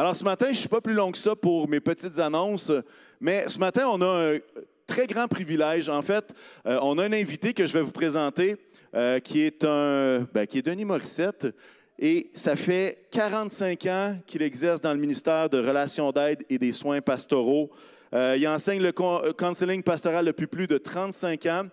Alors ce matin, je ne suis pas plus long que ça pour mes petites annonces, mais ce matin, on a un très grand privilège. En fait, euh, on a un invité que je vais vous présenter euh, qui, est un, ben, qui est Denis Morissette. Et ça fait 45 ans qu'il exerce dans le ministère de Relations d'aide et des soins pastoraux. Euh, il enseigne le counseling pastoral depuis plus de 35 ans.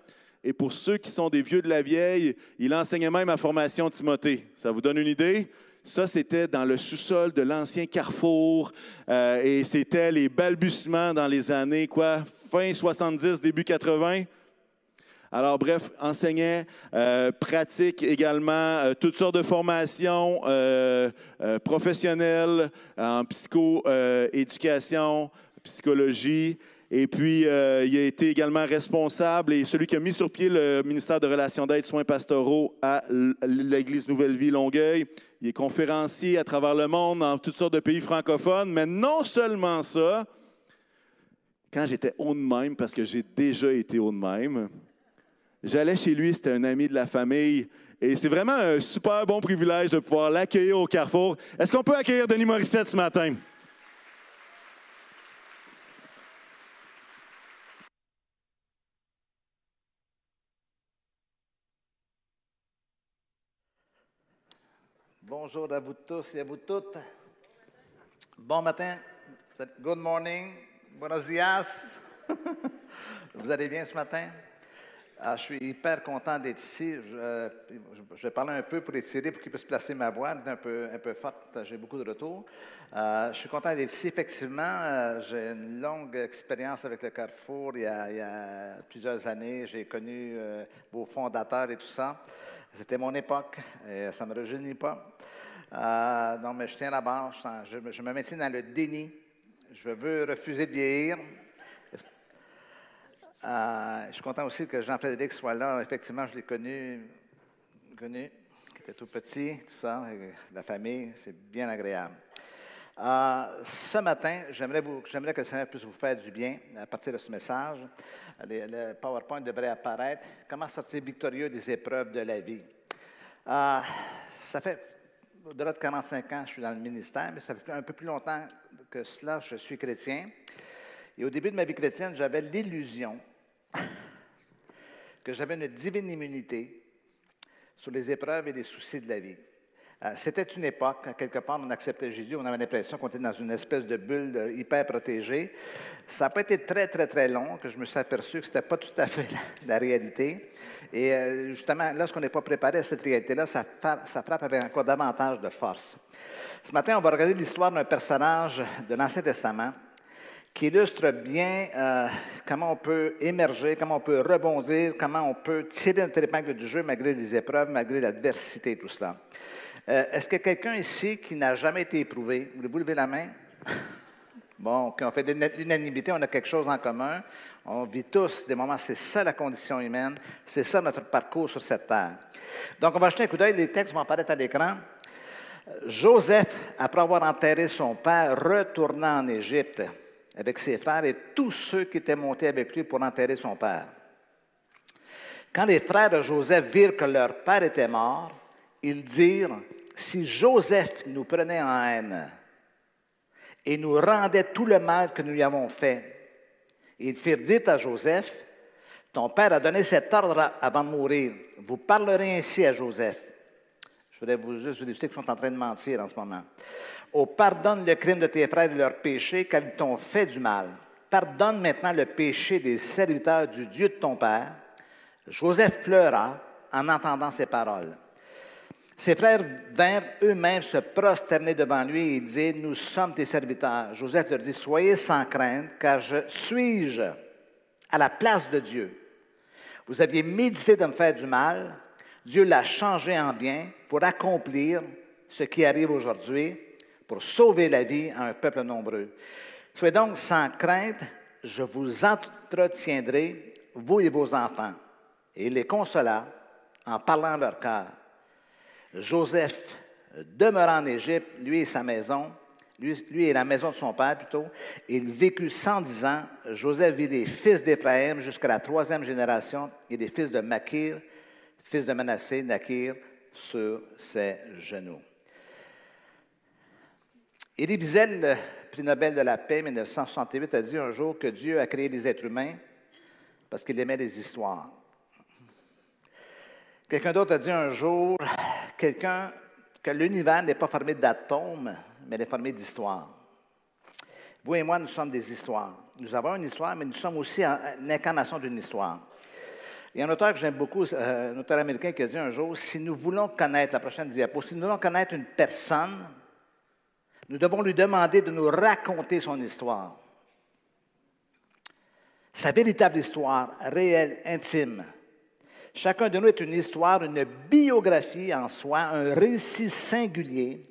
Et pour ceux qui sont des vieux de la vieille, il enseignait même à formation Timothée. Ça vous donne une idée? Ça, c'était dans le sous-sol de l'ancien carrefour euh, et c'était les balbutiements dans les années, quoi, fin 70, début 80. Alors, bref, enseignait, euh, pratique également euh, toutes sortes de formations professionnelles en psycho-éducation, psychologie. Et puis, il a été également responsable et celui qui a mis sur pied le ministère de Relations d'aide soins pastoraux à l'Église Nouvelle-Vie Longueuil. Il est conférencier à travers le monde, dans toutes sortes de pays francophones. Mais non seulement ça, quand j'étais haut de même, parce que j'ai déjà été haut de même, j'allais chez lui, c'était un ami de la famille. Et c'est vraiment un super bon privilège de pouvoir l'accueillir au Carrefour. Est-ce qu'on peut accueillir Denis Morissette ce matin? Bonjour à vous tous et à vous toutes. Bon matin. Good morning. Buenos dias. Vous allez bien ce matin? Ah, je suis hyper content d'être ici. Je, vais parler un peu pour étirer, pour qu'il puisse placer ma voix, un peu, un peu forte. J'ai beaucoup de retours. Euh, je suis content d'être ici. Effectivement, euh, j'ai une longue expérience avec le Carrefour. Il y a, plusieurs années, j'ai connu euh, vos fondateurs et tout ça. C'était mon époque et ça ne me rajeunit pas. Euh, non, mais je tiens la barre. Je, me maintiens dans le déni. Je veux refuser de vieillir. Euh, je suis content aussi que Jean-Frédéric soit là. Effectivement, je l'ai connu, connu, qui était tout petit, tout ça, la famille. C'est bien agréable. Euh, ce matin, j'aimerais, que le Seigneur puisse vous faire du bien à partir de ce message. Le, PowerPoint devrait apparaître. Comment sortir victorieux des épreuves de la vie? Euh, ça fait au-delà de 45 ans, je suis dans le ministère, mais ça fait un peu plus longtemps que cela, je suis chrétien. Et au début de ma vie chrétienne, j'avais l'illusion que j'avais une divine immunité sur les épreuves et les soucis de la vie. Euh, c'était une époque, quelque part, on acceptait Jésus, on avait l'impression qu'on était dans une espèce de bulle euh, hyper protégée. Ça n'a pas été très, très, très long que je me suis aperçu que ce n'était pas tout à fait la, réalité. Et euh, justement, lorsqu'on n'est pas préparé à cette réalité-là, ça, frappe avec encore davantage de force. Ce matin, on va regarder l'histoire d'un personnage de l'Ancien Testament qui illustre bien comment on peut émerger, comment on peut rebondir, comment on peut tirer notre épingle du jeu malgré les épreuves, malgré l'adversité, tout cela. Euh, est-ce que quelqu'un ici qui n'a jamais été éprouvé, voulez-vous lever la main? bon, on fait l'unanimité, on a quelque chose en commun. On vit tous des moments, c'est ça la condition humaine, c'est ça notre parcours sur cette terre. Donc, on va jeter un coup d'œil, les textes vont apparaître à l'écran. Joseph, après avoir enterré son père, retourna en Égypte avec ses frères et tous ceux qui étaient montés avec lui pour enterrer son père. Quand les frères de Joseph virent que leur père était mort, ils dirent, si Joseph nous prenait en haine et nous rendait tout le mal que nous lui avons fait, ils firent dire à Joseph, ton père a donné cet ordre avant de mourir. Vous parlerez ainsi à Joseph. Je voudrais vous juste vous dire qu'ils sont en train de mentir en ce moment. Oh, pardonne le crime de tes frères et leurs péchés, car ils t'ont fait du mal. Pardonne maintenant le péché des serviteurs du Dieu de ton père. Joseph pleura en entendant ces paroles. Ses frères vinrent eux-mêmes se prosterner devant lui et disaient, nous sommes tes serviteurs. Joseph leur dit, soyez sans crainte, car je suis-je à la place de Dieu? Vous aviez médité de me faire du mal, Dieu l'a changé en bien pour accomplir ce qui arrive aujourd'hui, pour sauver la vie à un peuple nombreux. Soyez donc sans crainte, je vous entretiendrai, vous et vos enfants. Et il les consola en parlant leur cœur. Joseph demeura en Égypte, lui et sa maison, lui, et la maison de son père plutôt. Il vécut 110 ans. Joseph vit des fils d'Éphraïm jusqu'à la troisième génération et des fils de Makir, fils de Manassé, Nakir, sur ses genoux. Elie Wiesel, le prix Nobel de la paix 1968, a dit un jour que Dieu a créé les êtres humains parce qu'il aimait les histoires. Quelqu'un d'autre a dit un jour quelqu'un, que l'univers n'est pas formé d'atomes, mais il est formé d'histoires. Vous et moi, nous sommes des histoires. Nous avons une histoire, mais nous sommes aussi l'incarnation d'une histoire. Il y a un auteur que j'aime beaucoup, euh, un auteur américain qui a dit un jour, si nous voulons connaître, la prochaine diapo, si nous voulons connaître une personne, nous devons lui demander de nous raconter son histoire. Sa véritable histoire, réelle, intime. Chacun de nous est une histoire, une biographie en soi, un récit singulier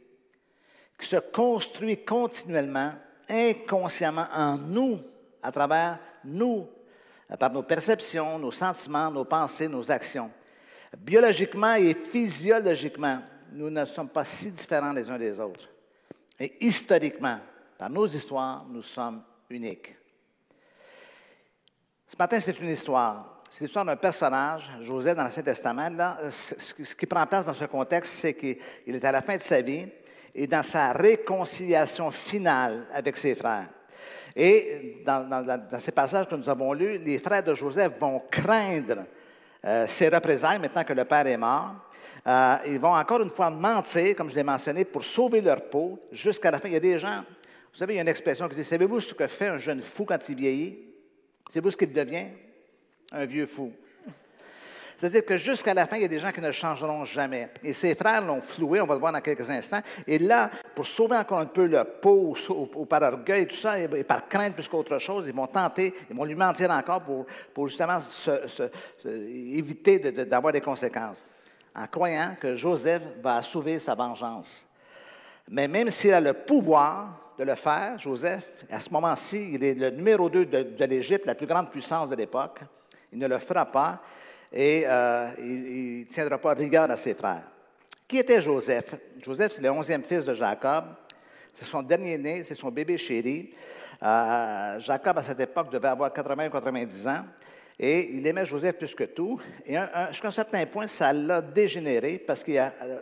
qui se construit continuellement, inconsciemment en nous, à travers nous, par nos perceptions, nos sentiments, nos pensées, nos actions. Biologiquement et physiologiquement, nous ne sommes pas si différents les uns des autres. Et historiquement, par nos histoires, nous sommes uniques. Ce matin, c'est une histoire. C'est l'histoire d'un personnage, Joseph, dans l'Ancien Testament. Ce qui prend place dans ce contexte, c'est qu'il est à la fin de sa vie et dans sa réconciliation finale avec ses frères. Et dans, ces passages que nous avons lus, les frères de Joseph vont craindre euh, ses représailles maintenant que le père est mort. Euh, ils vont encore une fois mentir, comme je l'ai mentionné, pour sauver leur peau jusqu'à la fin. Il y a des gens, vous savez, il y a une expression qui dit Savez-vous ce que fait un jeune fou quand il vieillit? Savez-vous ce qu'il devient? Un vieux fou. C'est-à-dire que jusqu'à la fin, il y a des gens qui ne changeront jamais. Et ses frères l'ont floué, on va le voir dans quelques instants. Et là, pour sauver encore un peu leur peau, ou, par orgueil, et tout ça, et, par crainte plus qu'autre chose, ils vont tenter, ils vont lui mentir encore pour, justement éviter d'avoir des conséquences. En croyant que Joseph va sauver sa vengeance. Mais même s'il a le pouvoir de le faire, Joseph, à ce moment-ci, il est le numéro 2 de, de l'Égypte, la plus grande puissance de l'époque, il ne le fera pas et euh, il ne tiendra pas rigueur à ses frères. Qui était Joseph? Joseph, c'est le onzième fils de Jacob. C'est son dernier né, c'est son bébé chéri. Euh, Jacob, à cette époque, devait avoir 80 ou 90 ans. Et il aimait Joseph plus que tout. Et jusqu'à un certain point, ça l'a dégénéré parce qu'il a euh,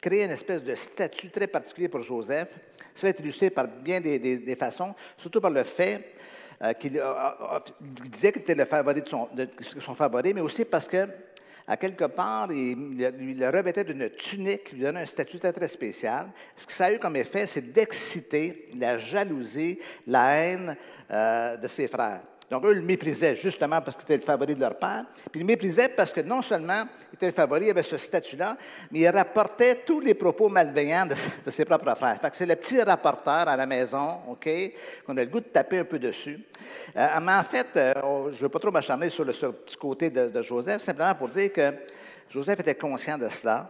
créé une espèce de statut très particulier pour Joseph. Ça a été illustré par bien des façons, surtout par le fait euh, qu'il disait qu'il était le favori de son, favori, mais aussi parce que, à quelque part, il, le revêtait d'une tunique lui donnait un statut très, très spécial. Ce que ça a eu comme effet, c'est d'exciter la jalousie, la haine euh, de ses frères. Donc, eux le méprisaient justement parce qu'il était le favori de leur père. Puis ils le méprisaient parce que non seulement il était le favori, il avait ce statut-là, mais il rapportait tous les propos malveillants de, ses propres frères. Fait que c'est le petit rapporteur à la maison, OK, qu'on a le goût de taper un peu dessus. Euh, mais en fait, euh, je ne veux pas trop m'acharner sur le, petit côté de, Joseph, simplement pour dire que Joseph était conscient de cela,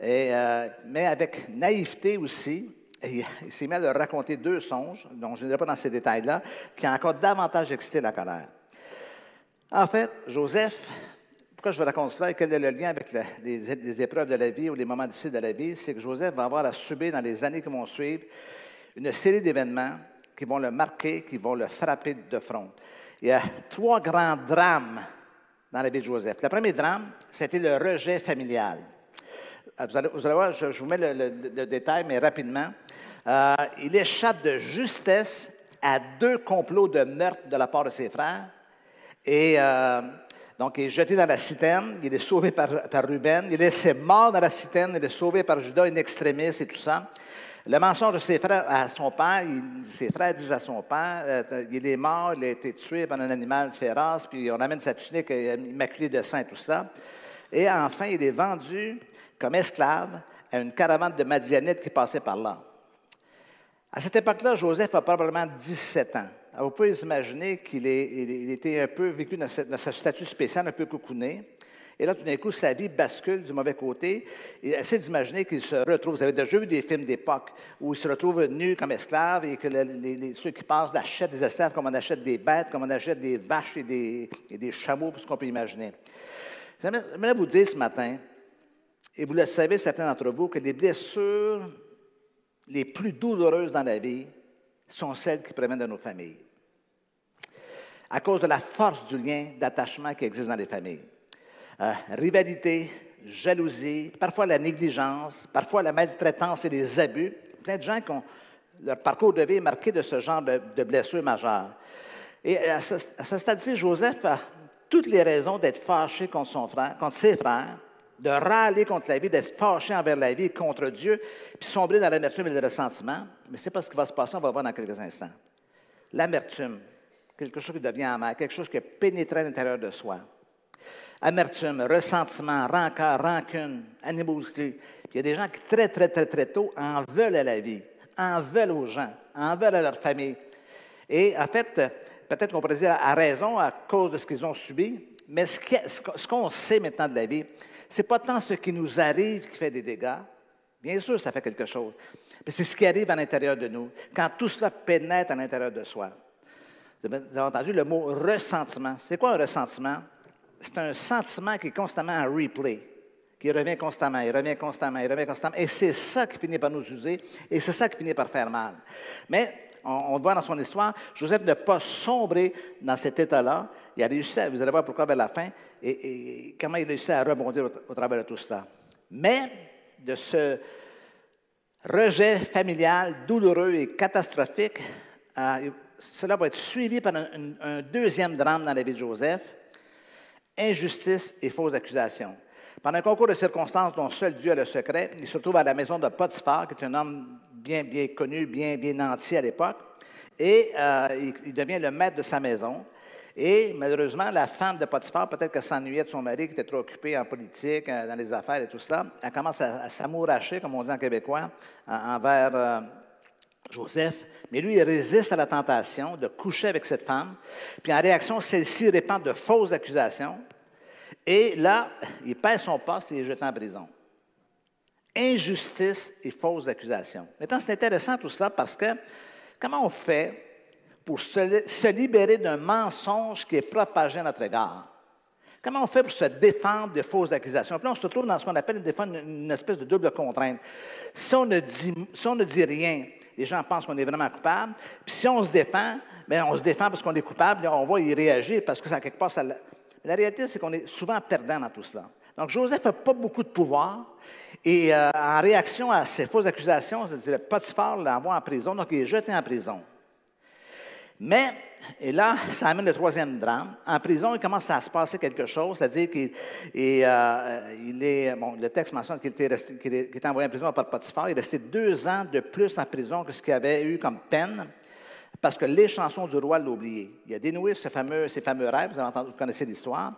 et, euh, mais avec naïveté aussi, il s'est mis à leur raconter deux songes, dont je ne dirai pas dans ces détails-là, qui ont encore davantage excité la colère. En fait, Joseph, pourquoi je vous raconte cela et quel est le lien avec les, épreuves de la vie ou les moments difficiles de la vie, c'est que Joseph va avoir à subir dans les années qui vont suivre une série d'événements qui vont le marquer, qui vont le frapper de front. Il y a trois grands drames dans la vie de Joseph. Le premier drame, c'était le rejet familial. Vous allez, voir, je, vous mets le détail, mais rapidement. Euh, il échappe de justesse à deux complots de meurtre de la part de ses frères. Et euh, donc, il est jeté dans la citerne, il est sauvé par, Ruben, il est laissé mort dans la citerne, il est sauvé par Judas, une extrémiste et tout ça. Le mensonge de ses frères à son père, ses frères disent à son père, euh, il est mort, il a été tué par un animal féroce, puis on amène sa tunique immaculée de sang et tout ça. Et enfin, il est vendu comme esclave à une caravane de Madianites qui passait par là. À cette époque-là, Joseph a probablement 17 ans. vous pouvez imaginer qu'il était un peu vécu dans, ce, statut spécial, un peu coucouné. Et là, tout d'un coup, sa vie bascule du mauvais côté. Et essaie d'imaginer qu'il se retrouve. Vous avez déjà vu des films d'époque où il se retrouve nu comme esclave et que ceux qui passent achètent des esclaves comme on achète des bêtes, comme on achète des vaches et des, chameaux, tout ce qu'on peut imaginer. J'aimerais vous dire ce matin, et vous le savez, certains d'entre vous, que les blessures les plus douloureuses dans la vie sont celles qui proviennent de nos familles. À cause de la force du lien d'attachement qui existe dans les familles. Euh, rivalité, jalousie, parfois la négligence, parfois la maltraitance et les abus. Plein de gens qui ont Leur parcours de vie est marqué de ce genre de, blessures majeures. Et à ce, ce stade-ci, Joseph a toutes les raisons d'être fâché contre son frère, contre ses frères, de râler contre la vie, d'être fâché envers la vie, contre Dieu, puis sombrer dans l'amertume et le ressentiment. Mais ce n'est pas ce qui va se passer, on va voir dans quelques instants. L'amertume, quelque chose qui devient amer, quelque chose qui est pénétré à l'intérieur de soi. Amertume, ressentiment, rancœur, rancune, animosité. Il y a des gens qui, très, très, très, très tôt, en veulent à la vie, en veulent aux gens, en veulent à leur famille. Et en fait, peut-être qu'on pourrait dire à raison à cause de ce qu'ils ont subi, mais ce qu'on sait maintenant de la vie, ce n'est pas tant ce qui nous arrive qui fait des dégâts. Bien sûr, ça fait quelque chose. Mais c'est ce qui arrive à l'intérieur de nous, quand tout cela pénètre à l'intérieur de soi. Vous avez entendu le mot ressentiment. C'est quoi un ressentiment? C'est un sentiment qui est constamment en replay, qui revient constamment, il revient constamment, il revient constamment. Et c'est ça qui finit par nous user, et c'est ça qui finit par faire mal. Mais on, voit dans son histoire, Joseph n'a pas sombré dans cet état-là. Il a réussi, vous allez voir pourquoi vers la fin, et, comment il a réussi à rebondir au, travers de tout cela. Mais de ce rejet familial douloureux et catastrophique, euh, cela va être suivi par un, deuxième drame dans la vie de Joseph, injustice et fausses accusations. Pendant un concours de circonstances dont seul Dieu a le secret, il se retrouve à la maison de Potiphar, qui est un homme bien, bien connu, bien, bien nanti à l'époque, et euh, il, devient le maître de sa maison. Et malheureusement, la femme de Potiphar, peut-être qu'elle s'ennuyait de son mari qui était trop occupé en politique, euh, dans les affaires et tout cela, elle commence à, s'amouracher, comme on dit en québécois, envers euh, Joseph. Mais lui, il résiste à la tentation de coucher avec cette femme. Puis en réaction, celle-ci répand de fausses accusations. Et là, il perd son poste et il est jeté en prison injustice et fausses accusations. Maintenant, c'est intéressant tout cela parce que comment on fait pour se, libérer d'un mensonge qui est propagé à notre égard? Comment on fait pour se défendre de fausses accusations? Puis là, on se trouve dans ce qu'on appelle une, une espèce de double contrainte. Si on, ne dit, si on ne dit rien, les gens pensent qu'on est vraiment coupable. Puis si on se défend, bien, on se défend parce qu'on est coupable, on va y réagir parce que ça, quelque part, ça... La réalité, c'est qu'on est souvent perdant dans tout cela. Donc, Joseph n'a pas beaucoup de pouvoir. Et euh, en réaction à ces fausses accusations, le Potiphar l'envoie en prison, donc il est jeté en prison. Mais, et là, ça amène le troisième drame. En prison, il commence à se passer quelque chose, c'est-à-dire qu'il euh, est, bon, le texte mentionne qu'il était, envoyé en prison par Potiphar. Il est resté deux ans de plus en prison que ce qu'il avait eu comme peine, parce que les chansons du roi l'ont oublié. Il a dénoué ce fameux, ces fameux rêves, vous, avez entendu, vous connaissez l'histoire.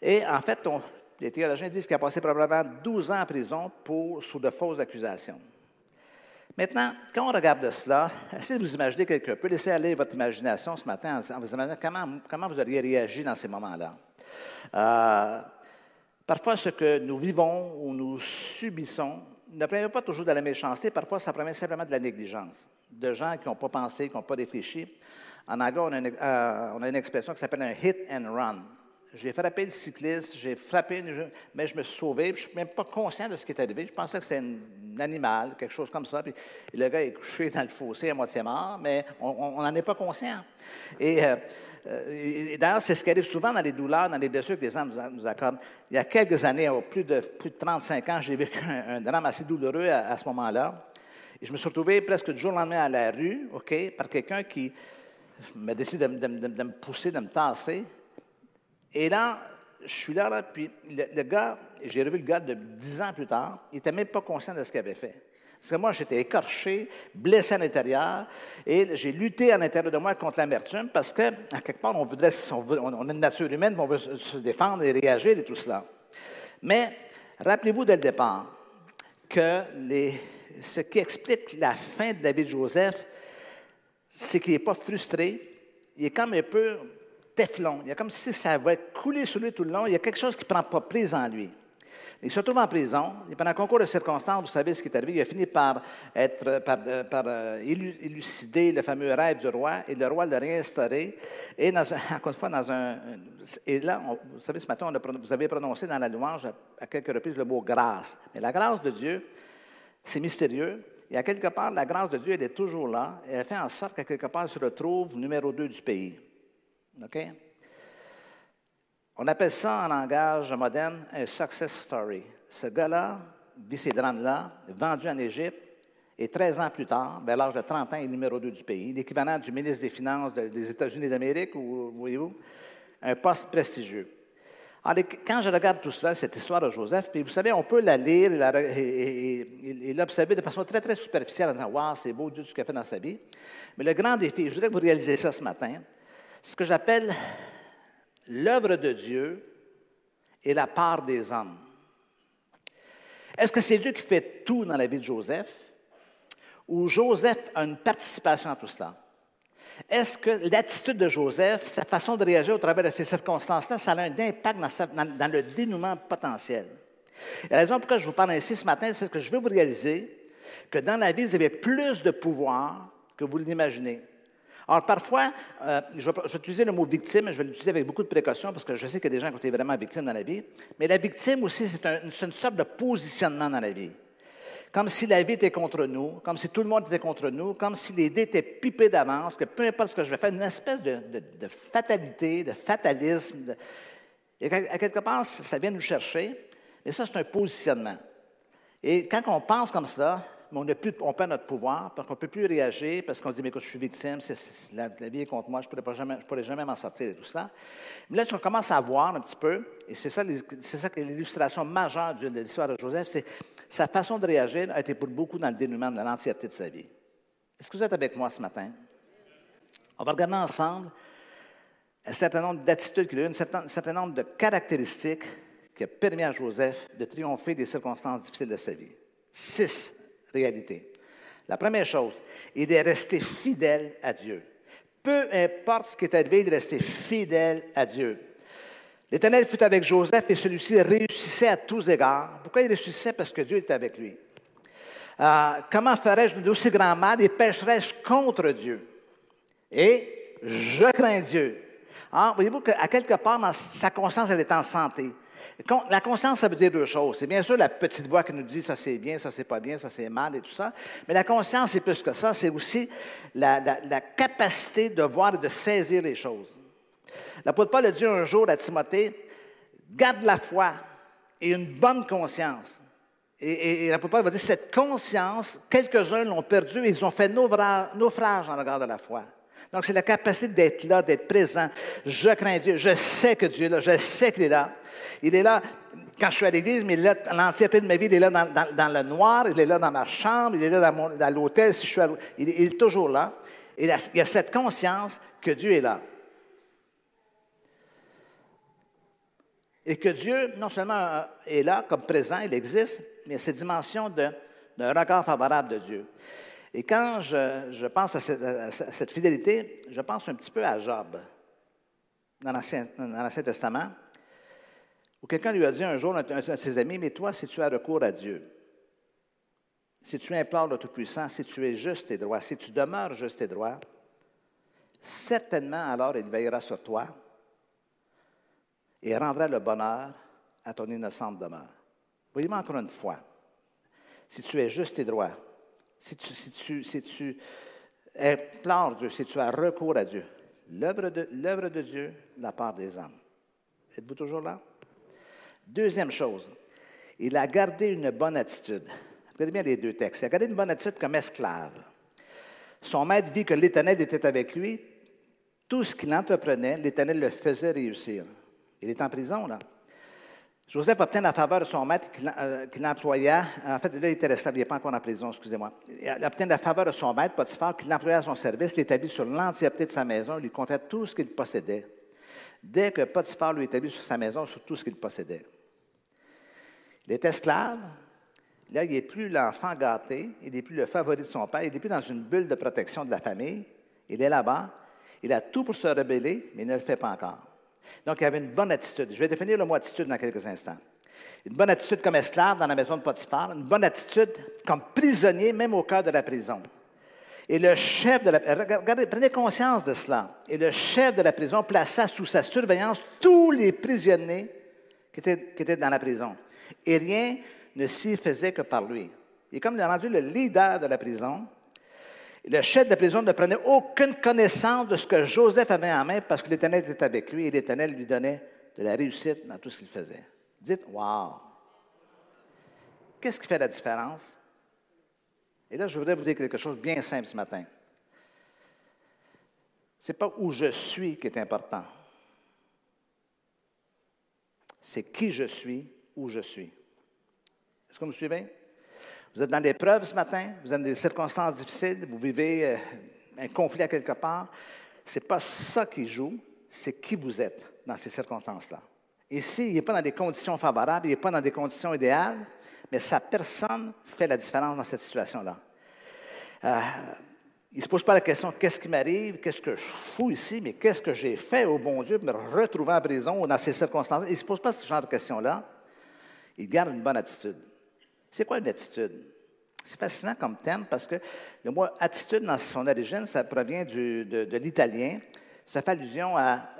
Et en fait, on, les théologiens disent qu'il a passé probablement 12 ans en prison pour, sous de fausses accusations. Maintenant, quand on regarde cela, essayez de vous imaginer quelque peu, laissez aller votre imagination ce matin en vous imaginant comment, vous auriez réagi dans ces moments-là. Euh, parfois, ce que nous vivons ou nous subissons ne provient pas toujours de la méchanceté, parfois ça provient simplement de la négligence, de gens qui n'ont pas pensé, qui n'ont pas réfléchi. En anglais, on a une, euh, on a une expression qui s'appelle un hit and run. J'ai frappé le cycliste, j'ai frappé, mais je me suis sauvé. Je ne suis même pas conscient de ce qui est arrivé. Je pensais que c'était un animal, quelque chose comme ça. Puis le gars est couché dans le fossé à moitié mort, mais on n'en est pas conscient. Euh, et, d'ailleurs, c'est ce qui arrive souvent dans les douleurs, dans les blessures que les gens nous, accordent. Il y a quelques années, plus de, plus de 35 ans, j'ai vécu un, drame assez douloureux à, ce moment-là. Et je me suis retrouvé presque du jour au lendemain à la rue, OK, par quelqu'un qui m'a décidé de, de, me pousser, de me tasser. Et là, je suis là, là puis le, gars, j'ai revu le gars de dix ans plus tard, il n'était même pas conscient de ce qu'il avait fait. Parce que moi, j'étais écorché, blessé à l'intérieur, et j'ai lutté à l'intérieur de moi contre l'amertume parce que, à quelque part, on voudrait, on, a une nature humaine, on veut se défendre et réagir et tout cela. Mais rappelez-vous dès le départ que ce qui explique la fin de la vie de Joseph, c'est qu'il n'est pas frustré, il est comme un peu Teflon. Il y a comme si ça va couler sur lui tout le long. Il y a quelque chose qui ne prend pas prise en lui. Il se retrouve en prison. Et pendant un concours de circonstances, vous savez ce qui est arrivé. Il a fini par, être, par, euh, euh, élucider le fameux rêve du roi et le roi l'a réinstauré. Et dans encore une fois, dans un. Et là, vous savez, ce matin, vous avez prononcé dans la louange à quelques reprises le mot grâce. Mais la grâce de Dieu, c'est mystérieux. Et à quelque part, la grâce de Dieu, elle est toujours là. Et elle fait en sorte qu'à quelque part, elle se retrouve numéro deux du pays. OK? On appelle ça en langage moderne un success story. Ce gars-là vit ces drames-là, vendu en Égypte, Et 13 ans plus tard, vers l'âge de 30 ans, il est numéro 2 du pays, l'équivalent du ministre des Finances des États-Unis d'Amérique, ou voyez-vous, un poste prestigieux. Alors, quand je regarde tout cela, cette histoire de Joseph, puis vous savez, on peut la lire et, l'observer de façon très, très superficielle en disant Waouh, c'est beau Dieu ce qu'il a fait dans sa vie. Mais le grand défi, je voudrais que vous réalisiez ça ce matin, ce que j'appelle l'œuvre de Dieu et la part des hommes. Est-ce que c'est Dieu qui fait tout dans la vie de Joseph ou Joseph a une participation à tout cela? Est-ce que l'attitude de Joseph, sa façon de réagir au travers de ces circonstances-là, ça a un impact dans, le dénouement potentiel? la raison pour laquelle je vous parle ainsi ce matin, c'est que je veux vous réaliser que dans la vie, vous avez plus de pouvoir que vous l'imaginez. Alors, parfois, euh, je, vais, utiliser le mot victime, je vais l'utiliser avec beaucoup de précaution parce que je sais qu'il y a des gens qui ont été vraiment victimes dans la vie. Mais la victime aussi, c'est une sorte de positionnement dans la vie comme si la vie était contre nous, comme si tout le monde était contre nous, comme si les dés étaient pipés d'avance, que peu importe ce que je vais faire, une espèce de, fatalité, de fatalisme. et à quelque part, ça vient nous chercher, mais ça, c'est un positionnement. Et quand on pense comme ça, on, plus, on perd notre pouvoir, parce qu'on ne peut plus réagir, parce qu'on dit, mais écoute, je suis victime, la, vie est contre moi, je ne pourrais, jamais, m'en sortir et tout ça. Mais là, si on commence à voir un petit peu, et c'est ça, c'est ça l'illustration majeure de l'histoire de Joseph, c'est sa façon de réagir a été pour beaucoup dans le dénouement de l'entièreté de sa vie. Est-ce que vous êtes avec moi ce matin? On va regarder ensemble un certain nombre d'attitudes qu'il a eu, un certain, nombre de caractéristiques qui ont permis à Joseph de triompher des circonstances difficiles de sa vie. Six La première chose, il est resté fidèle à Dieu. Peu importe ce qui est arrivé, il est resté fidèle à Dieu. L'Éternel fut avec Joseph et celui-ci réussissait à tous égards. Pourquoi il réussissait? Parce que Dieu était avec lui. Euh, comment ferais-je d'aussi grand mal et pécherais-je contre Dieu? Et je crains Dieu. Ah, voyez-vous qu'à quelque part, dans sa conscience, elle est en santé. La conscience, ça veut dire deux choses. C'est bien sûr la petite voix qui nous dit ça c'est bien, ça c'est pas bien, ça c'est mal et tout ça. Mais la conscience, c'est plus que ça. C'est aussi la, capacité de voir et de saisir les choses. L'apôtre Paul a dit un jour à Timothée, garde la foi et une bonne conscience. Et, l'apôtre Paul va dire, cette conscience, quelques-uns l'ont perdue et ils ont fait naufrage en regard de la foi. Donc, c'est la capacité d'être là, d'être présent. Je crains Dieu. Je sais que Dieu est là. Je sais qu'il est là. Il est là quand je suis à l'église, mais l'entièreté de ma vie, il est là dans, le noir, il est là dans ma chambre, il est là dans, l'hôtel, il, est toujours là. Il y a cette conscience que Dieu est là. Et que Dieu, non seulement euh, est là comme présent, il existe, mais cette dimension d'un regard favorable de Dieu. Et quand je, pense à cette, fidélité, je pense un petit peu à Job, dans l'Ancien Testament, où quelqu'un lui a dit un jour, de ses amis, mais toi, si tu as recours à Dieu, si tu implores le Tout-Puissant, si tu es juste et droit, si tu demeures juste et droit, certainement alors il veillera sur toi et rendra le bonheur à ton innocente demeure. Voyez-moi encore une fois, si tu es juste et droit, si tu, implores Dieu, si tu as recours à Dieu, l'œuvre de Dieu, la part des hommes. Êtes-vous toujours là? Deuxième chose, il a gardé une bonne attitude. Regardez bien les deux textes. Il a gardé une bonne attitude comme esclave. Son maître vit que l'Éternel était avec lui. Tout ce qu'il entreprenait, l'Éternel le faisait réussir. Il est en prison, là. Joseph obtient la faveur de son maître qu'il euh, employa. En fait, là, il était resté, il n'est pas encore en prison, excusez-moi. Il obtient la faveur de son maître, Potiphar, qu'il l'employa à son service, l'établit sur l'entièreté de sa maison, lui confia tout ce qu'il possédait. Dès que Potiphar lui établit sur sa maison, sur tout ce qu'il possédait. Il est esclave. Là, il n'est plus l'enfant gâté, il n'est plus le favori de son père, il n'est plus dans une bulle de protection de la famille. Il est là-bas. Il a tout pour se rebeller, mais il ne le fait pas encore. Donc, il avait une bonne attitude. Je vais définir le mot attitude dans quelques instants. Une bonne attitude comme esclave dans la maison de Potiphar, une bonne attitude comme prisonnier, même au cœur de la prison. Et le chef de la regardez, prenez conscience de cela. Et le chef de la prison plaça sous sa surveillance tous les prisonniers qui étaient, qui étaient dans la prison. Et rien ne s'y faisait que par lui. Est comme il a rendu le leader de la prison. Le chef de la prison ne prenait aucune connaissance de ce que Joseph avait en main parce que l'Éternel était avec lui et l'Éternel lui donnait de la réussite dans tout ce qu'il faisait. Dites, wow! Qu'est-ce qui fait la différence? Et là, je voudrais vous dire quelque chose de bien simple ce matin. Ce n'est pas où je suis qui est important. C'est qui je suis, où je suis. Est-ce que vous me suivez? Vous êtes dans l'épreuve ce matin, vous êtes dans des circonstances difficiles, vous vivez euh, un conflit à quelque part? Ce n'est pas ça qui joue, c'est qui vous êtes dans ces circonstances-là. Ici, il n'est pas dans des conditions favorables, il n'est pas dans des conditions idéales, mais sa personne fait la différence dans cette situation-là. Euh, il ne se pose pas la question qu'est-ce qui m'arrive, qu'est-ce que je fous ici, mais qu'est-ce que j'ai fait au bon Dieu pour me retrouver en prison ou dans ces circonstances? Il ne se pose pas ce genre de questions-là. Il garde une bonne attitude. C'est quoi une attitude? C'est fascinant comme thème parce que le mot attitude, dans son origine, ça provient de, de l'italien ça fait allusion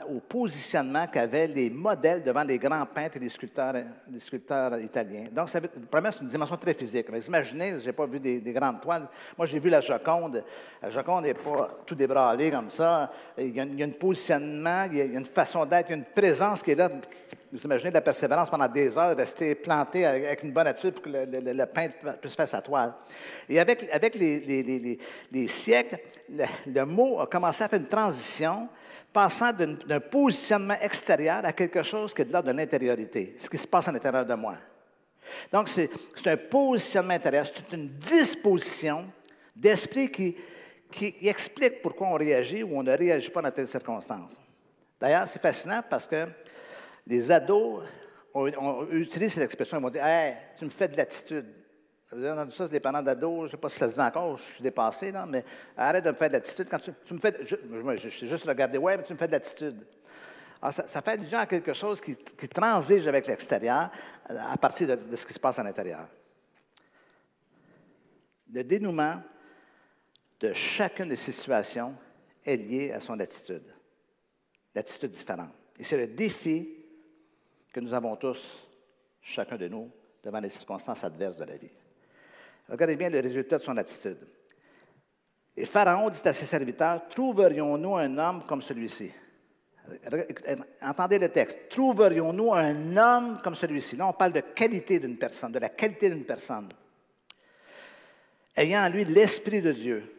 au positionnement qu'avaient les modèles devant les grands peintres et les sculpteurs, les sculpteurs italiens. Donc, ça, c'est une dimension très physique. Mais imaginez, je n'ai pas vu des, grandes toiles. Moi, j'ai vu la Joconde. La Joconde n'est pas tout débralée comme ça. Il y a, un positionnement, il y a, une façon d'être, il y a une présence qui est là. Vous imaginez de la persévérance pendant des heures, rester planté avec une bonne attitude pour que le, peintre puisse faire sa toile. Et avec, avec les, les siècles, le, mot a commencé à faire une transition passant d'un positionnement extérieur à quelque chose qui est de l'ordre de l'intériorité, ce qui se passe à l'intérieur de moi. Donc, c'est un positionnement intérieur, c'est une disposition d'esprit qui, explique pourquoi on réagit ou on ne réagit pas dans telle circonstance. D'ailleurs, c'est fascinant parce que les ados ont, utilisé cette expression, ils vont dire Hey, tu me fais de l'attitude. Vous avez entendu ça, c'est parents d'ados, je ne sais pas si ça se dit encore, je suis dépassé, là, mais arrête de me faire de l'attitude. Quand tu, me fais, je, je, juste regardé, ouais, mais tu me fais de l'attitude. Alors, ça, ça, fait allusion à quelque chose qui, transige avec l'extérieur à partir de, de, ce qui se passe à l'intérieur. Le dénouement de chacune de ces situations est lié à son attitude, l'attitude différente. Et c'est le défi que nous avons tous, chacun de nous, devant les circonstances adverses de la vie. Regardez bien le résultat de son attitude. Et Pharaon dit à ses serviteurs, Trouverions-nous un homme comme celui-ci? Entendez le texte. Trouverions-nous un homme comme celui-ci? Là, on parle de qualité d'une personne, de la qualité d'une personne. Ayant en lui l'Esprit de Dieu.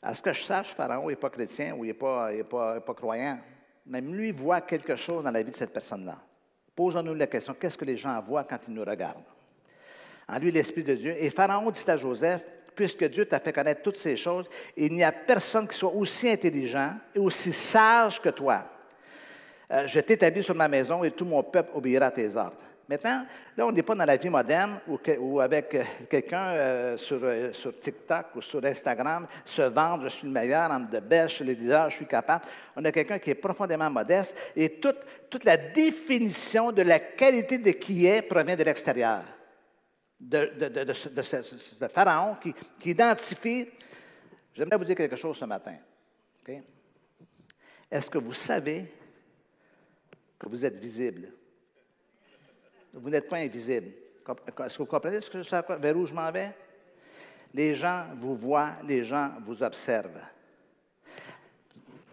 À ce que je sache, Pharaon n'est pas chrétien ou il n'est pas, croyant. Même lui voit quelque chose dans la vie de cette personne-là. Posons-nous la question, qu'est-ce que les gens voient quand ils nous regardent? En lui l'Esprit de Dieu. Et Pharaon dit à Joseph, puisque Dieu t'a fait connaître toutes ces choses, il n'y a personne qui soit aussi intelligent et aussi sage que toi. Euh, je t'établis sur ma maison et tout mon peuple obéira à tes ordres. Maintenant, là, on n'est pas dans la vie moderne où, avec euh, quelqu'un euh, sur, TikTok ou sur Instagram se vendre, je suis le meilleur, en de bêche, les leader, je suis capable. On a quelqu'un qui est profondément modeste et toute, toute la définition de la qualité de qui est provient de l'extérieur de, Pharaon qui, identifie. J'aimerais vous dire quelque chose ce matin. Est-ce que vous savez que vous êtes visible? Vous n'êtes pas invisible. Est-ce que vous comprenez ce que vers où je m'en vais? Les gens vous voient, les gens vous observent.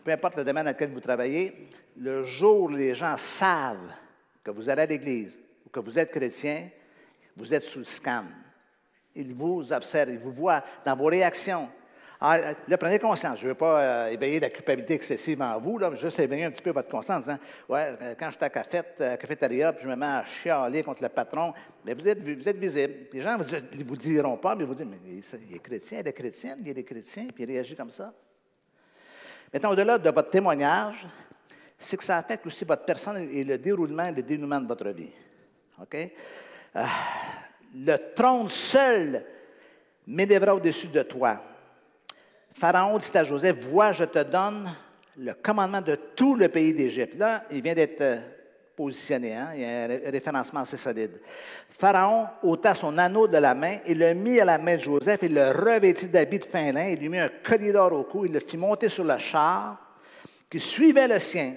Peu importe le domaine dans lequel vous travaillez, le jour où les gens savent que vous allez à l'Église ou que vous êtes chrétien, vous êtes sous le scan. Il vous observe, il vous voit dans vos réactions. Alors, ah, là, prenez conscience. Je ne veux pas euh, éveiller la culpabilité excessive en vous, là, juste éveiller un petit peu votre conscience. Hein. Ouais, euh, quand je suis à la euh, cafétéria, puis je me mets à chialer contre le patron, mais vous êtes, vous êtes visible. Les gens ne vous, diront pas, mais ils vous disent, mais il est chrétien, il est chrétienne, il est chrétien, puis il réagit comme ça. Maintenant, au-delà de votre témoignage, c'est que ça affecte aussi votre personne et le déroulement et le dénouement de votre vie. OK? Ah, le trône seul m'élèvera au-dessus de toi. Pharaon dit à Joseph, vois, je te donne le commandement de tout le pays d'Égypte. Là, il vient d'être euh, positionné, hein? il y a un référencement assez solide. Pharaon ôta son anneau de la main et le mit à la main de Joseph et le revêtit d'habits de fin lin et lui mit un collier d'or au cou. Il le fit monter sur le char qui suivait le sien.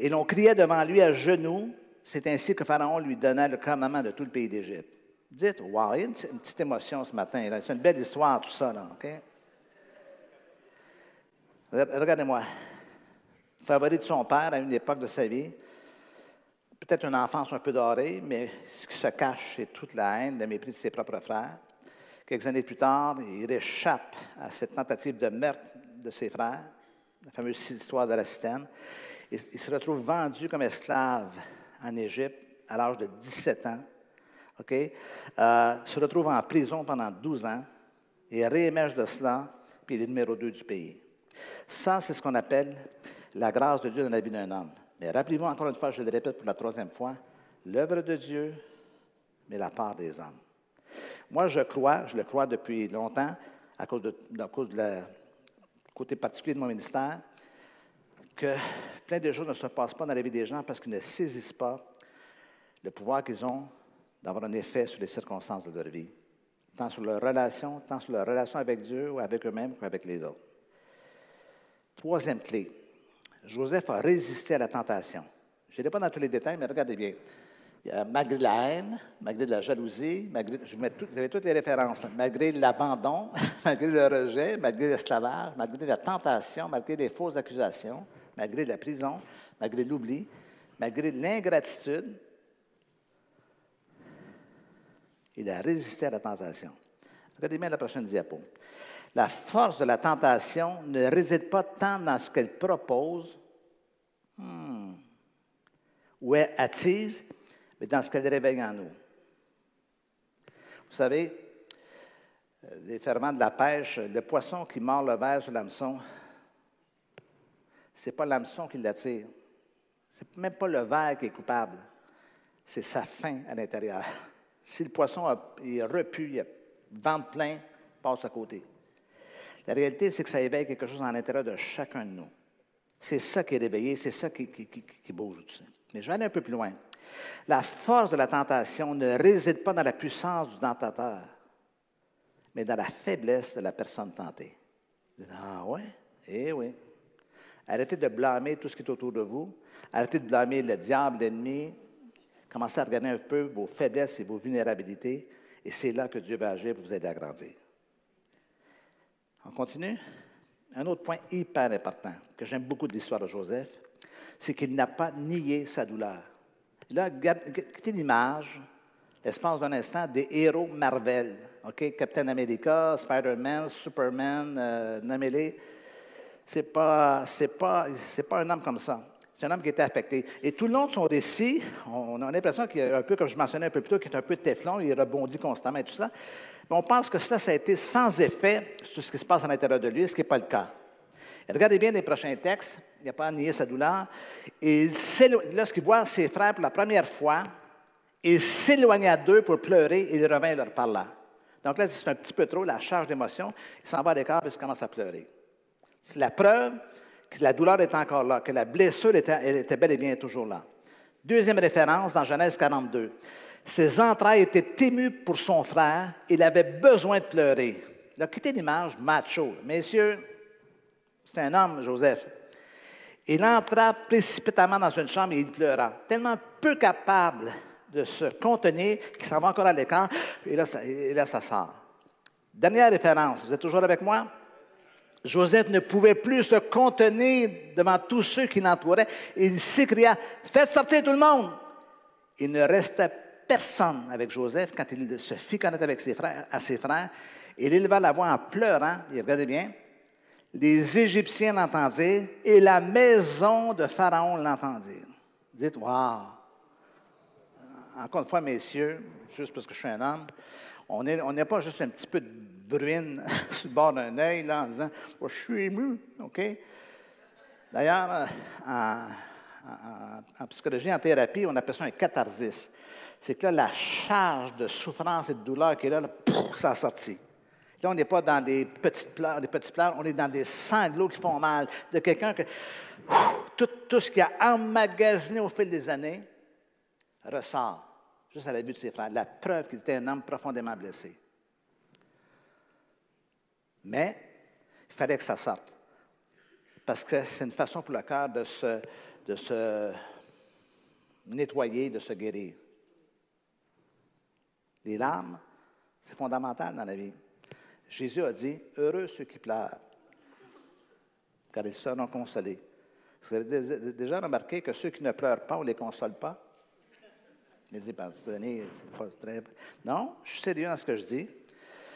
Et l'on criait devant lui à genoux c'est ainsi que Pharaon lui donna le commandement de tout le pays d'Égypte. Dites, wow, il y a une, petite émotion ce matin. C'est une belle histoire, tout ça. Là, Regardez-moi. Favori de son père à une époque de sa vie. peut-être une enfance un peu dorée, mais ce qui se cache, c'est toute la haine, le mépris de ses propres frères. Quelques années plus tard, il échappe à cette tentative de meurtre de ses frères, la fameuse histoire de la citerne. Il, se retrouve vendu comme esclave en Égypte à l'âge de 17 ans. OK? Euh, se retrouve en prison pendant 12 ans et réémerge de cela, puis il est numéro 2 du pays. Ça, c'est ce qu'on appelle la grâce de Dieu dans la vie d'un homme. Mais rappelez-vous encore une fois, je le répète pour la troisième fois, l'œuvre de Dieu, mais la part des hommes. Moi, je crois, je le crois depuis longtemps, à cause de, de côté particulier de mon ministère, que plein de choses ne se passent pas dans la vie des gens parce qu'ils ne saisissent pas le pouvoir qu'ils ont d'avoir un effet sur les circonstances de leur vie, tant sur leur relation, tant sur leur relation avec Dieu ou avec eux-mêmes qu'avec les autres. Troisième clé, Joseph a résisté à la tentation. Je n'irai pas dans tous les détails, mais regardez bien. malgré la haine, malgré la jalousie, malgré, vous avez toutes les références, malgré l'abandon, malgré le rejet, malgré l'esclavage, malgré la tentation, malgré les fausses accusations, malgré la prison, malgré l'oubli, malgré l'ingratitude, il a résisté à la tentation. Regardez bien la prochaine diapo. La force de la tentation ne réside pas tant dans ce qu'elle propose hmm, ou elle attise, mais dans ce qu'elle réveille en nous. Vous savez, euh, les ferments de la pêche, le poisson qui mord le verre sur l'hameçon, n'est pas l'hameçon qui l'attire. Ce n'est même pas le verre qui est coupable. C'est sa faim à l'intérieur. Si le poisson est repu, il a ventre plein, passe à côté. La réalité, c'est que ça éveille quelque chose à l'intérieur de chacun de nous. C'est ça qui est réveillé, c'est ça qui, bouge. Mais je vais aller un peu plus loin. La force de la tentation ne réside pas dans la puissance du tentateur, mais dans la faiblesse de la personne tentée. Ah ouais? Eh oui. Arrêtez de blâmer tout ce qui est autour de vous. Arrêtez de blâmer le diable, l'ennemi. Commencez à regarder un peu vos faiblesses et vos vulnérabilités. Et c'est là que Dieu va agir pour vous aider à grandir. On continue? Un autre point hyper important que j'aime beaucoup de l'histoire de Joseph, c'est qu'il n'a pas nié sa douleur. Là, quittez l'image, l'espace d'un instant, des héros Marvel. Captain America, Spider-Man, Superman, euh, nommez-les. Ce n'est pas, pas, pas un homme comme ça. C'est un homme qui était affecté. Et tout le long de son récit, on a l'impression qu'il est un peu, comme je mentionnais un peu plus tôt, qu'il est un peu téflon, il rebondit constamment et tout ça. Mais on pense que cela, ça a été sans effet sur ce qui se passe à l'intérieur de lui, ce qui n'est pas le cas. regardez bien les prochains textes. Il n'a pas nié sa douleur. Et lorsqu'il voit ses frères pour la première fois, il s'éloigna d'eux pour pleurer et il revint leur parlant. Donc là, c'est un petit peu trop la charge d'émotion. Il s'en va à l'écart et il commence à pleurer. C'est la preuve que la douleur est encore là, que la blessure était, bel et bien toujours là. Deuxième référence dans Genèse 42. Ses entrailles étaient émues pour son frère. Il avait besoin de pleurer. Il a quitté l'image macho. Messieurs, c'est un homme, Joseph. Il entra précipitamment dans une chambre et il pleura, tellement peu capable de se contenir qu'il s'en va encore à l'écart. Et là, et là, ça sort. Dernière référence. Vous êtes toujours avec moi? Joseph ne pouvait plus se contenir devant tous ceux qui l'entouraient. Il s'écria, faites sortir tout le monde. Il ne restait personne avec Joseph quand il se fit connaître avec ses frères, à ses frères. Il éleva la voix en pleurant. Et regardez bien. Les Égyptiens l'entendirent et la maison de Pharaon l'entendit. Dites, wow! Encore une fois, messieurs, juste parce que je suis un homme, on n'est pas juste un petit peu bruine sur le bord d'un œil là, en disant Je suis ému. OK? D'ailleurs, en, psychologie, en thérapie, on appelle ça un catharsis. C'est que là, la charge de souffrance et de douleur qui est là, là ça a sorti. Là, on n'est pas dans des petites pleurs, des petits pleurs, on est dans des sanglots qui font mal, de quelqu'un que tout, tout, ce qui a emmagasiné au fil des années ressort, juste à la vue de ses frères. La preuve qu'il était un homme profondément blessé. Mais il fallait que ça sorte. Parce que c'est une façon pour le cœur de se, nettoyer, de se guérir. Les larmes, c'est fondamental dans la vie. Jésus a dit Heureux ceux qui pleurent, car ils seront consolés. Vous avez déjà remarqué que ceux qui ne pleurent pas, on ne les console pas? Il dit, très. Non, je suis sérieux dans ce que je dis.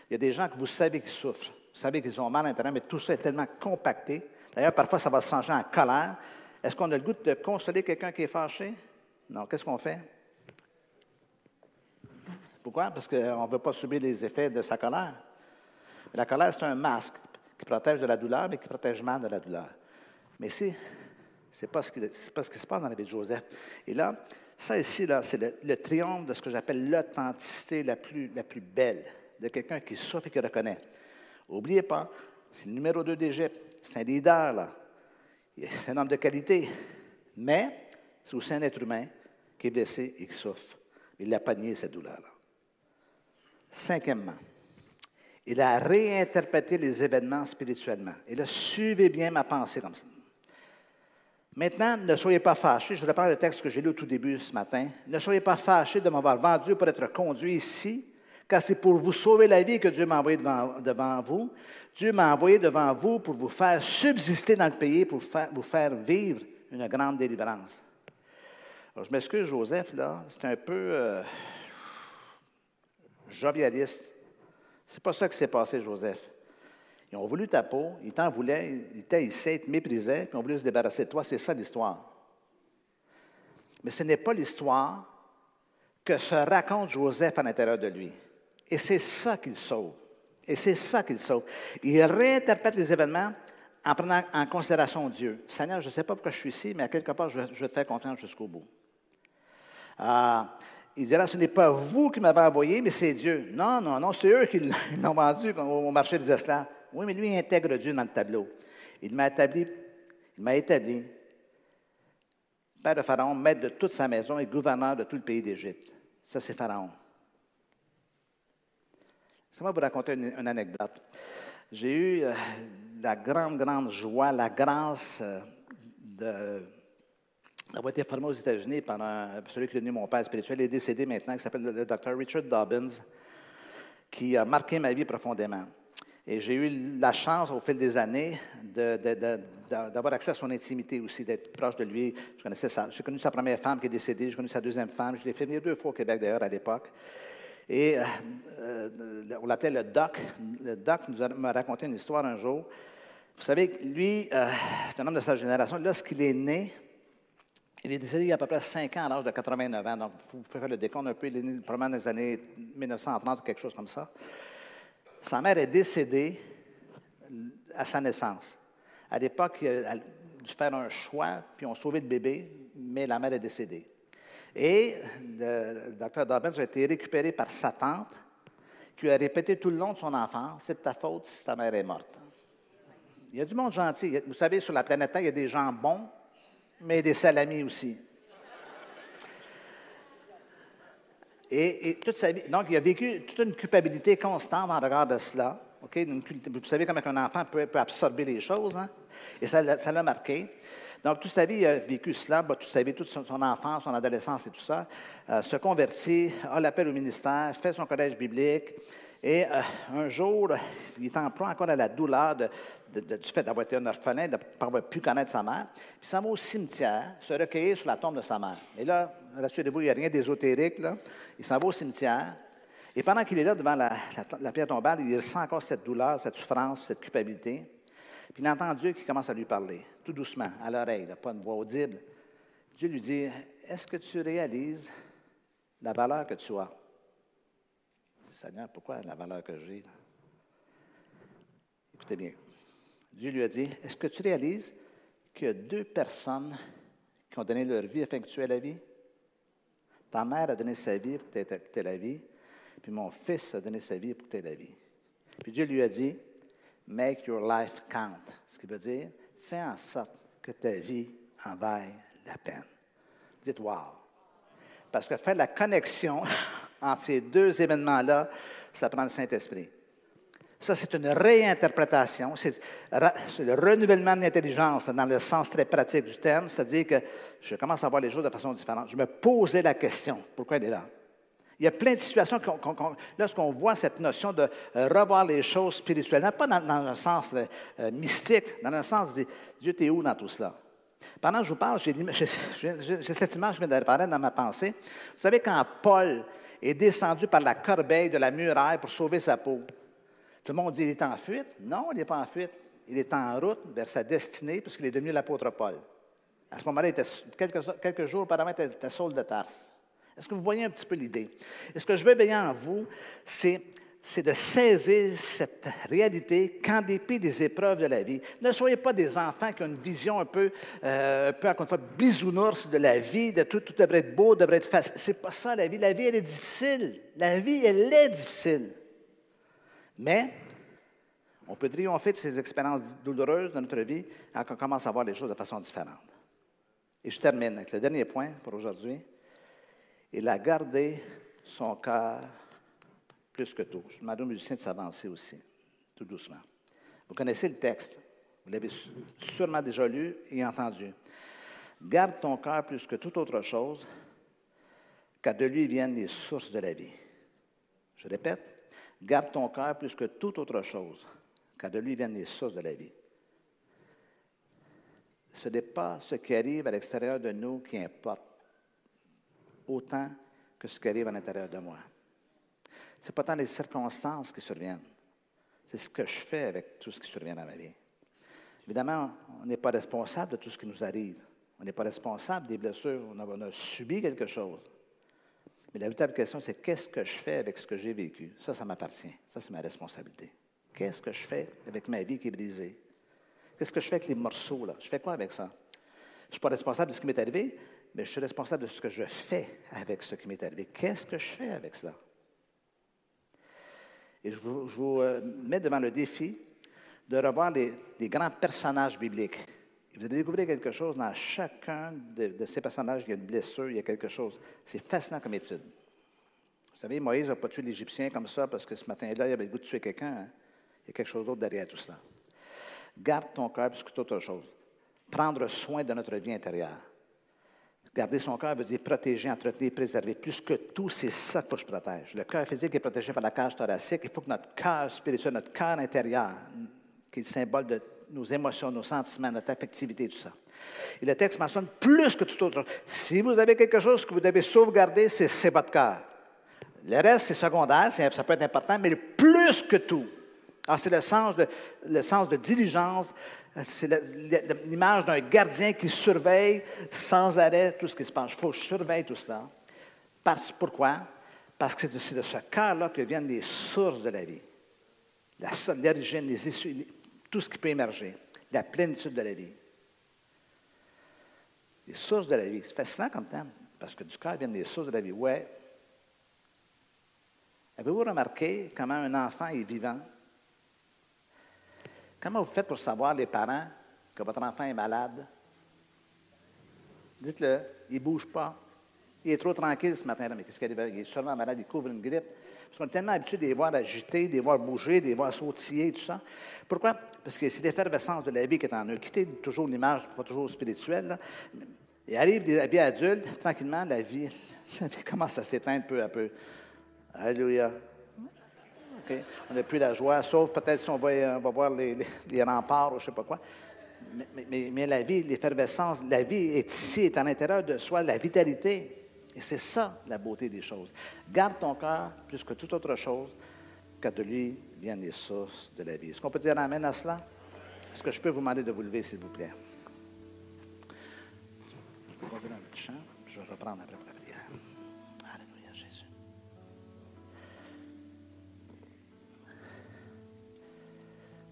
Il y a des gens que vous savez qui souffrent. Vous savez qu'ils ont mal à l'intérieur, mais tout ça est tellement compacté. D'ailleurs, parfois, ça va se changer en colère. Est-ce qu'on a le goût de consoler quelqu'un qui est fâché? Non. Qu'est-ce qu'on fait? Pourquoi? Parce qu'on ne veut pas subir les effets de sa colère. La colère, c'est un masque qui protège de la douleur, mais qui protège mal de la douleur. Mais si, ce n'est pas, ce qui se passe dans la vie de Joseph. Et là, ça ici, là, c'est le, le, triomphe de ce que j'appelle l'authenticité la plus, la plus belle de quelqu'un qui souffre et qui reconnaît. N'oubliez pas, c'est le numéro 2 d'Égypte. C'est un leader, là. C'est un homme de qualité. Mais c'est aussi un être humain qui est blessé et qui souffre. Il a pas nié cette douleur-là. Cinquièmement, il a réinterprété les événements spirituellement. Et là, suivez bien ma pensée comme ça. Maintenant, ne soyez pas fâchés. Je reprends le texte que j'ai lu au tout début ce matin. Ne soyez pas fâchés de m'avoir vendu pour être conduit ici car c'est pour vous sauver la vie que Dieu m'a envoyé devant, vous. Dieu m'a envoyé devant vous pour vous faire subsister dans le pays, pour vous faire vivre une grande délivrance. je m'excuse, Joseph, là, c'est un peu euh, jovialiste. C'est pas ça qui s'est passé, Joseph. Ils ont voulu ta peau, ils t'en voulaient, ils t'haïssaient, ils te méprisaient, puis ils ont voulu se débarrasser de toi. C'est ça l'histoire. Mais ce n'est pas l'histoire que se raconte Joseph à l'intérieur de lui. Et c'est ça qu'il sauve. Et c'est ça qu'il sauve. Il réinterprète les événements en prenant en considération Dieu. Seigneur, je ne sais pas pourquoi je suis ici, mais à quelque part, je vais, te faire confiance jusqu'au bout. Euh, il dira, ce n'est pas vous qui m'avez envoyé, mais c'est Dieu. Non, non, non, c'est eux qui l'ont vendu au marché des esclaves. Oui, mais lui, il intègre Dieu dans le tableau. Il m'a établi, il m'a établi, père de Pharaon, maître de toute sa maison et gouverneur de tout le pays d'Égypte. Ça, c'est Pharaon. Laissez-moi vous raconter une, anecdote. J'ai eu euh, la grande, grande joie, la grâce euh, d'avoir été formé aux États-Unis par celui qui est devenu mon père spirituel, est décédé maintenant, qui s'appelle le, docteur Richard Dobbins, qui a marqué ma vie profondément. Et j'ai eu la chance, au fil des années, d'avoir accès à son intimité aussi, d'être proche de lui. Je connaissais J'ai connu sa première femme qui est décédée, j'ai connu sa deuxième femme. Je l'ai fait venir deux fois au Québec, d'ailleurs, à l'époque. Et euh, euh, on l'appelait le doc. Le doc nous m'a raconté une histoire un jour. Vous savez, lui, euh, c'est un homme de sa génération. Lorsqu'il est né, il est décédé il y a à peu près 5 ans, à l'âge de 89 ans. Donc, vous pouvez faire le décompte un peu. Il est né probablement dans les années 1930 ou quelque chose comme ça. Sa mère est décédée à sa naissance. À l'époque, elle a dû faire un choix, puis on sauvé le bébé, mais la mère est décédée. Et le docteur Dobbins a été récupéré par sa tante, qui a répété tout le long de son enfance C'est de ta faute si ta mère est morte. Il y a du monde gentil. Vous savez, sur la planète Terre, il y a des gens bons, mais des salamis aussi. Et, toute sa vie, donc, il a vécu toute une culpabilité constante en regard de cela. vous savez comment un enfant peut, absorber les choses, hein? Et ça l'a marqué. Donc, toute sa vie, il a vécu cela, toute sa vie, toute son, enfance, son adolescence et tout ça. Euh, se convertit, a l'appel au ministère, fait son collège biblique. Et euh, un jour, il est en proie encore à la douleur du fait d'avoir été un orphelin, de ne pas avoir pu connaître sa mère. Puis il s'en va au cimetière, se recueillir sur la tombe de sa mère. Et là, rassurez-vous, il n'y a rien d'ésotérique. Il s'en va au cimetière. Et pendant qu'il est là devant la, la pierre tombale, il ressent encore cette douleur, cette souffrance, cette culpabilité. Puis il entend Dieu qui commence à lui parler, tout doucement, à l'oreille, pas une voix audible. Dieu lui dit Est-ce que tu réalises la valeur que tu as? Seigneur, pourquoi la valeur que j'ai Écoutez bien. Dieu lui a dit Est-ce que tu réalises qu'il y a deux personnes qui ont donné leur vie afin que tu aies la vie? Ta mère a donné sa vie pour que tu aies la vie, puis mon fils a donné sa vie pour que tu aies la vie. Puis Dieu lui a dit Make your life count. Ce qui veut dire, fais en sorte que ta vie en vaille la peine. Dites wow. Parce que faire la connexion entre ces deux événements-là, ça prend le Saint-Esprit. Ça, c'est une réinterprétation, c'est le renouvellement de l'intelligence dans le sens très pratique du terme, c'est-à-dire que je commence à voir les choses de façon différente. Je me posais la question, pourquoi il est là? Il y a plein de situations lorsqu'on voit cette notion de euh, revoir les choses spirituellement, pas dans, un sens euh, mystique, dans un sens de Dieu, t'es où dans tout cela? Pendant que je vous parle, j'ai cette image qui vient d'apparaître dans ma pensée. Vous savez, quand Paul est descendu par la corbeille de la muraille pour sauver sa peau, tout le monde dit il est en fuite. Non, il n'est pas en fuite. Il est en route vers sa destinée puisqu'il est devenu l'apôtre Paul. À ce moment-là, quelques, quelques, jours auparavant, il était Saul de Tarse. Est-ce que vous voyez un petit peu l'idée? Et ce que je veux veiller en vous, c'est de saisir cette réalité qu'en dépit des épreuves de la vie, ne soyez pas des enfants qui ont une vision un peu, euh, un peu encore une fois, bisounours de la vie, de tout, tout devrait être beau, devrait être facile. C'est pas ça la vie. La vie, elle est difficile. La vie, elle est difficile. Mais on peut triompher de ces expériences douloureuses de notre vie quand on commence à voir les choses de façon différente. Et je termine avec le dernier point pour aujourd'hui. Il a gardé son cœur plus que tout. Je demande aux musiciens de s'avancer aussi, tout doucement. Vous connaissez le texte. Vous l'avez sûrement déjà lu et entendu. Garde ton cœur plus que toute autre chose, car de lui viennent les sources de la vie. Je répète, garde ton cœur plus que toute autre chose, car de lui viennent les sources de la vie. Ce n'est pas ce qui arrive à l'extérieur de nous qui importe autant que ce qui arrive à l'intérieur de moi. Ce n'est pas tant les circonstances qui surviennent, c'est ce que je fais avec tout ce qui survient dans ma vie. Évidemment, on n'est pas responsable de tout ce qui nous arrive. On n'est pas responsable des blessures. On a, subi quelque chose. Mais la véritable question, c'est qu'est-ce que je fais avec ce que j'ai vécu? Ça, ça m'appartient. Ça, c'est ma responsabilité. Qu'est-ce que je fais avec ma vie qui est brisée? Qu'est-ce que je fais avec les morceaux, là? Je fais quoi avec ça? Je ne suis pas responsable de ce qui m'est arrivé, mais je suis responsable de ce que je fais avec ce qui m'est arrivé. Qu'est-ce que je fais avec cela? Et je vous, euh, mets devant le défi de revoir les, grands personnages bibliques. vous allez découvrir quelque chose dans chacun de, ces personnages. Il y a une blessure, il y a quelque chose. C'est fascinant comme étude. Vous savez, Moïse n'a pas tué l'Égyptien comme ça parce que ce matin-là, il avait le goût de tuer quelqu'un. Hein. Il y a quelque chose d'autre derrière tout cela. Garde ton cœur plus que toute autre chose. Prendre soin de notre vie intérieure. Garder son cœur veut dire protéger, entretenir, préserver. Plus que tout, c'est ça qu'il faut que je protège. Le cœur physique est protégé par la cage thoracique. Il faut que notre cœur spirituel, notre cœur intérieur, qui est le symbole de nos émotions, nos sentiments, notre affectivité, tout ça. Et le texte mentionne plus que tout autre. Si vous avez quelque chose que vous devez sauvegarder, c'est votre cœur. Le reste, c'est secondaire, ça peut être important, mais plus que tout. Alors, c'est le le sens de diligence, c'est l'image d'un gardien qui surveille sans arrêt tout ce qui se passe. Il faut que je surveille tout cela. Parce, pourquoi? Parce que c'est de ce cœur-là que viennent les sources de la vie. L'origine, les issues, tout ce qui peut émerger. La plénitude de la vie. Les sources de la vie. C'est fascinant comme temps, parce que du cœur viennent les sources de la vie. Ouais. Avez-vous remarqué comment un enfant est vivant? Comment vous faites pour savoir, les parents, que votre enfant est malade? Dites-le, il ne bouge pas. Il est trop tranquille ce matin-là. Mais qu'est-ce qu'il arrive? Il est seulement malade, il couvre une grippe. Parce qu'on est tellement habitué de les voir agiter, de les voir bouger, de les voir sautiller, tout ça. Pourquoi? Parce que c'est l'effervescence de la vie qui est en eux. Quittez toujours l'image, pas toujours spirituelle. Il arrive des vie adulte, tranquillement, la vie, la vie commence à s'éteindre peu à peu. Alléluia. On n'a plus la joie, sauf peut-être si on va, euh, voir les, remparts ou je ne sais pas quoi. Mais, la vie, l'effervescence, la vie est ici, est à l'intérieur de soi, la vitalité. Et c'est ça la beauté des choses. Garde ton cœur plus que toute autre chose, car de lui viennent les sources de la vie. Est-ce qu'on peut dire Amen à cela? Est-ce que je peux vous demander de vous lever, s'il vous plaît? Je vais reprendre après.